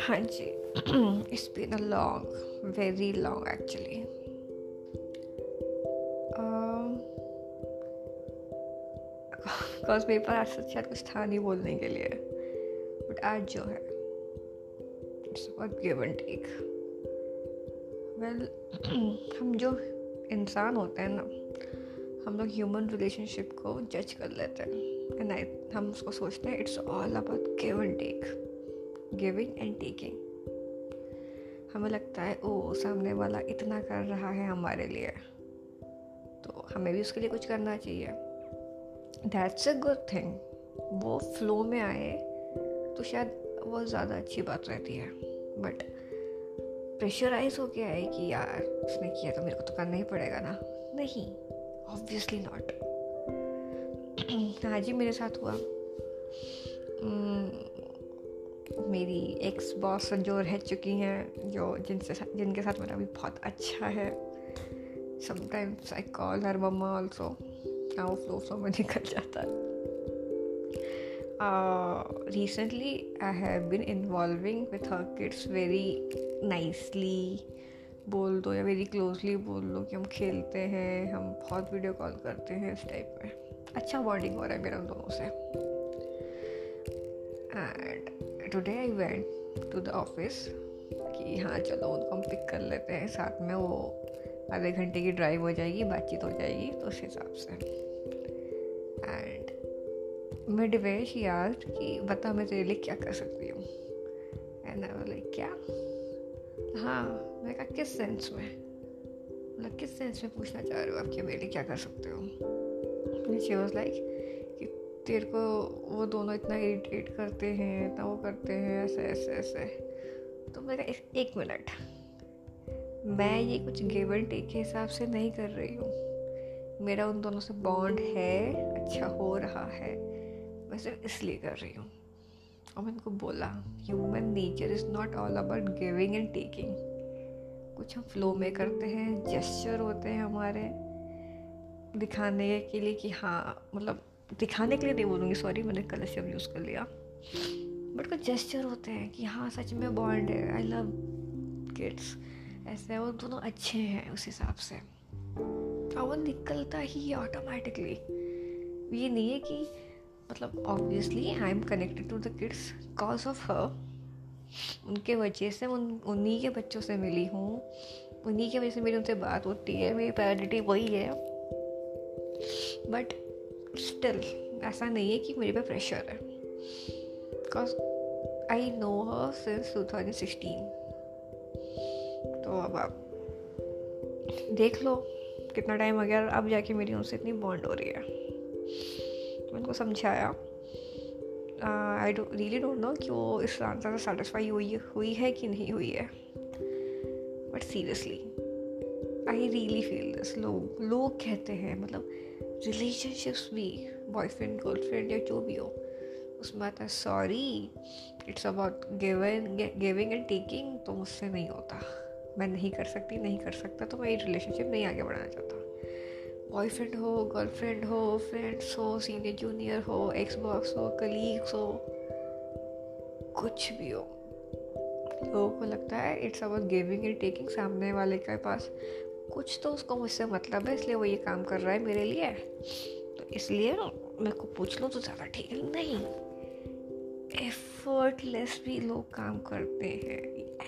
हाँ जी it's been a long very long actually because मेरे पास आज शायद कुछ था नहीं बोलने के लिए बट आज जो है it's about give and take well हम जो इंसान होते हैं ना हम लोग ह्यूमन रिलेशनशिप को जज कर लेते हैं। एंड आई हम उसको सोचते हैं it's all about give and take giving and taking हमें लगता है ओ सामने वाला इतना कर रहा है हमारे लिए। तो हमें भी उसके लिए कुछ करना चाहिए। दैट्स अ गुड थिंग वो फ्लो में आए तो शायद वो ज़्यादा अच्छी बात रहती है। बट प्रेशराइज हो गया है कि यार, उसने किया तो मेरे को तो करना ही पड़ेगा ना। नहीं। ऑब्वियसली नॉट आज ही मेरे साथ हुआ। मेरी एक्स बॉस जो रह चुकी हैं, जो जिनसे जिनके साथ मेरा भी बहुत अच्छा है। Sometimes I call her mamma also वो फ्लो फ्लो में निकल जाता है। Recently I have been involving with her kids very nicely बोल दो या वेरी क्लोजली बोल दो कि हम खेलते हैं, हम बहुत वीडियो कॉल करते हैं इस टाइप में। अच्छा बॉन्डिंग हो रहा है मेरा उन दोनों से। And today I went to the office कि हाँ चलो उनको हम पिक कर लेते हैं। साथ में वो आधे घंटे की ड्राइव हो जाएगी, बातचीत हो जाएगी तो उस हिसाब से। एंड मिड वे आस्ट कि बता मैं तेरे लिए क्या कर सकती हूँ? एंड आई लाइक क्या? हाँ मैं कहा किस सेंस में? मतलब किस सेंस में पूछना चाह रहे हो आप कि मेरे लिए क्या कर सकते हो? शी वॉज़ लाइक कि तेरे को वो दोनों इतना इरिटेट करते हैं इतना वो करते हैं ऐसे ऐसे ऐसे। तो मैं एक, एक मिनट मैं ये कुछ गिव टेक के हिसाब से नहीं कर रही हूँ। मेरा उन दोनों से बॉन्ड है अच्छा हो रहा है। मैं सिर्फ़ इसलिए कर रही हूँ। और मैं उनको बोला human nature is not all about giving and taking कुछ हम फ्लो में करते हैं जेस्चर होते हैं हमारे, दिखाने के लिए कि हाँ मतलब दिखाने के लिए नहीं बोलूँगी सॉरी मैंने कलर शब्द यूज़ कर लिया। बट कुछ जेस्चर होते हैं कि हाँ सच में बॉन्ड है आई लव किड्स ऐसे वो दोनों अच्छे हैं उस हिसाब से। और वो निकलता ही ऑटोमेटिकली ये नहीं है कि मतलब obviously I am connected to the kids cause of her उनके वजह से उन, उन्हीं के बच्चों से मिली हूँ। उन्हीं की वजह से मेरी उनसे बात होती है। मेरी प्रायोरिटी वही है। बट स्टिल ऐसा नहीं है कि मेरे पे प्रेशर है। Because I know her since 2016 तो अब आप देख लो कितना टाइम हो गया। अब जाके मेरी उनसे इतनी बॉन्ड हो रही है। उनको समझाया आई रियली डोंट नो कि वो इस आंसर से सेटिस्फाई हुई हुई है कि नहीं हुई है। But seriously I really feel this लोग लोग कहते हैं मतलब रिलेशनशिप्स भी बॉयफ्रेंड गर्लफ्रेंड या जो भी हो, उसमें आता है sorry it's about giving and taking तो मुझसे नहीं होता। मैं नहीं कर सकती, नहीं कर सकता तो मैं ये रिलेशनशिप नहीं आगे बढ़ाना चाहता। बॉयफ्रेंड हो गर्लफ्रेंड हो फ्रेंड्स हो सीनियर जूनियर हो एक्स बॉक्स हो कलीग्स हो कुछ भी हो। लोगों को लगता है it's about giving and taking सामने वाले के पास कुछ तो उसको मुझसे मतलब है, इसलिए वो ये काम कर रहा है मेरे लिए। तो इसलिए मेरे को पूछ लो तो ज़्यादा ठीक नहीं। एफर्टलेस भी लोग काम करते हैं।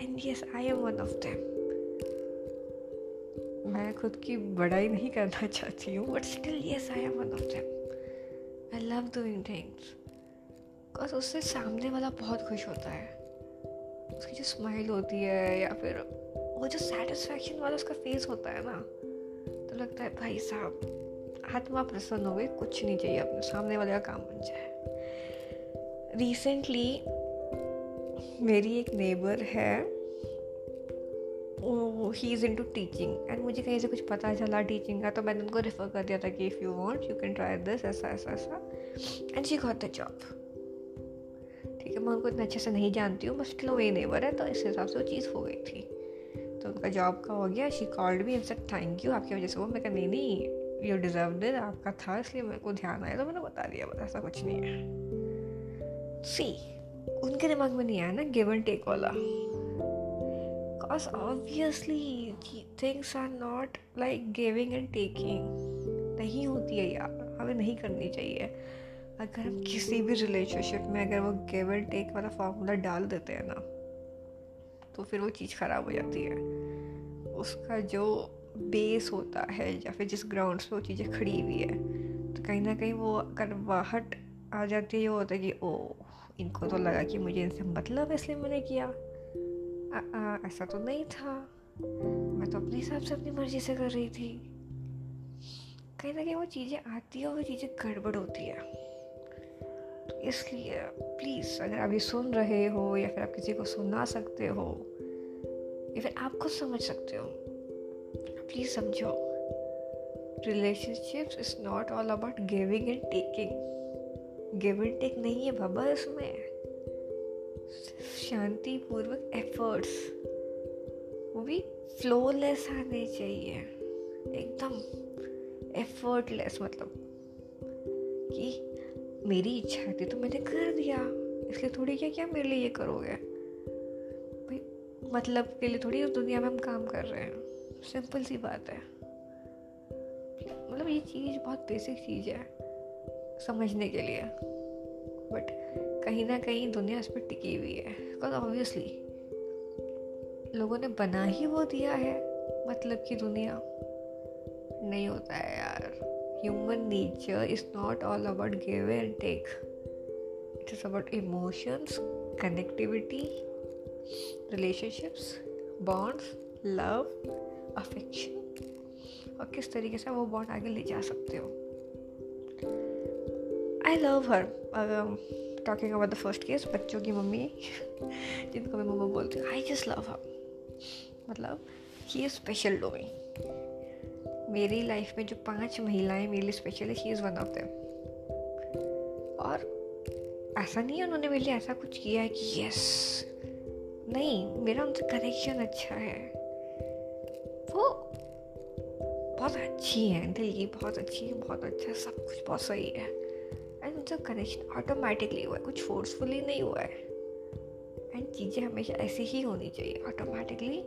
And yes I am one of them मैं खुद की बड़ाई नहीं करना चाहती हूँ but still yes I am one of them I love doing things because उससे सामने वाला बहुत खुश होता है। उसकी जो स्माइल होती है, या फिर वो जो सेटिस्फैक्शन वाला उसका फेस होता है ना तो लगता है, भाई साहब, आत्मा प्रसन्न हो गई, कुछ नहीं चाहिए अपने, सामने वाले का काम बन जाए. रिसेंटली मेरी एक नेबर है he is into teaching and मुझे कहीं से कुछ पता चला टीचिंग का तो मैंने उनको रेफ़र कर दिया था कि if you want you can try this ऐसा ऐसा ऐसा. And she got the job ठीक है, मैं उनको इतने अच्छे से नहीं जानती हूँ बस चलो वही नेबर है तो इस हिसाब से वो चीज़ हो गई थी. तो उनका जॉब का हो गया शी कॉल्ड भी एंड थैंक यू आपकी वजह से वो. मैं कहा, नहीं नहीं यू डिज़र्व दिस आपका था, इसलिए मेरे को ध्यान आया तो मैंने बता दिया, बस ऐसा कुछ नहीं है. सी उनके दिमाग में नहीं आया ना गिव एंड टेक वाला. Because obviously things are not like giving and taking नहीं होती है यार, हमें नहीं करनी चाहिए। अगर हम किसी भी रिलेशनशिप में अगर वो गिव एंड टेक वाला फार्मूला डाल देते हैं ना तो फिर वो चीज़ ख़राब हो जाती है। उसका जो बेस होता है, या फिर जिस ग्राउंड पे वो चीज़ें खड़ी हुई है तो कहीं ना कहीं वो अगर वाहट आ जाती है, ये होता है कि ओ इनको तो लगा कि मुझे इनसे मतलब इसलिए मैंने किया। ऐसा तो नहीं था। मैं तो अपने हिसाब से अपनी मर्ज़ी से कर रही थी। कहीं ना कहीं वो चीज़ें आती है और वो चीज़ें गड़बड़ होती है। तो इसलिए प्लीज़ अगर आप ये सुन रहे हो या फिर आप किसी को सुना सकते हो, या फिर आप खुद समझ सकते हो प्लीज़ समझो। Relationships is not all about giving and taking give and take नहीं है बाबा इसमें। शांतिपूर्वक एफर्ट्स वो भी फ्लोलेस आने चाहिए। एकदम एफर्टलेस मतलब कि मेरी इच्छा थी तो मैंने कर दिया। इसलिए थोड़ी क्या क्या मेरे लिए ये करोगे? भाई मतलब के लिए थोड़ी उस दुनिया में हम काम कर रहे हैं। सिंपल सी बात है। मतलब ये चीज़ बहुत बेसिक चीज़ है, समझने के लिए। बट कहीं ना कहीं दुनिया इस पर टिकी हुई है। बिकॉज़ ऑब्वियसली लोगों ने बना ही वो दिया है। मतलब कि दुनिया नहीं होता है यार। Human nature is not all about give and take it is about emotions connectivity relationships bonds love affection और किस तरीके से वो बॉन्ड आगे ले जा सकते हो। I love her talking about the first case बच्चों की मम्मी, जिनको मैं मम्मा बोलती हूँ आई जस्ट लव हर मतलब he is special to me मेरी लाइफ में जो पाँच महिलाएँ मेरे लिए स्पेशल है she is one of them और ऐसा नहीं है उन्होंने मेरे लिए ऐसा कुछ किया है कि यस नहीं, मेरा उनसे कनेक्शन अच्छा है। वो बहुत अच्छी है, दिल की बहुत अच्छी है, बहुत अच्छा सब कुछ बहुत सही है। एंड उनका कनेक्शन ऑटोमेटिकली हुआ है। कुछ फोर्सफुली नहीं हुआ है। एंड चीज़ें हमेशा ऐसी ही होनी चाहिए ऑटोमेटिकली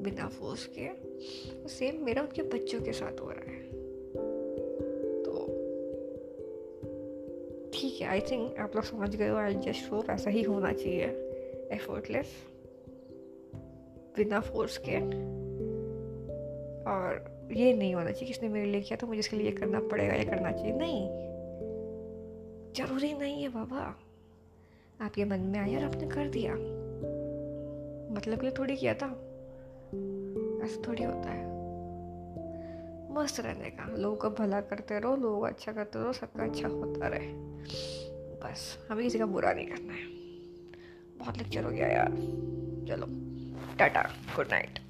बिना फोर्स के। तो सेम मेरा उनके बच्चों के साथ हो रहा है। तो ठीक है आई थिंक आप लोग समझ गए हो आई जस्ट होप ऐसा ही होना चाहिए एफर्टलेस बिना फोर्स के। और ये नहीं होना चाहिए किसने मेरे लिए किया तो मुझे इसके लिए करना पड़ेगा, या करना चाहिए। नहीं ज़रूरी नहीं है बाबा। आपके मन में आया और आपने कर दिया। मतलब लिए थोड़ी किया था। ऐसा थोड़ी होता है। मस्त रहने का। लोगों का भला करते रहो, लोगों अच्छा करते रहो, सबका अच्छा होता रहे। बस, हमें किसी का बुरा नहीं करना है। बहुत लेक्चर हो गया यार। चलो, टाटा गुड नाइट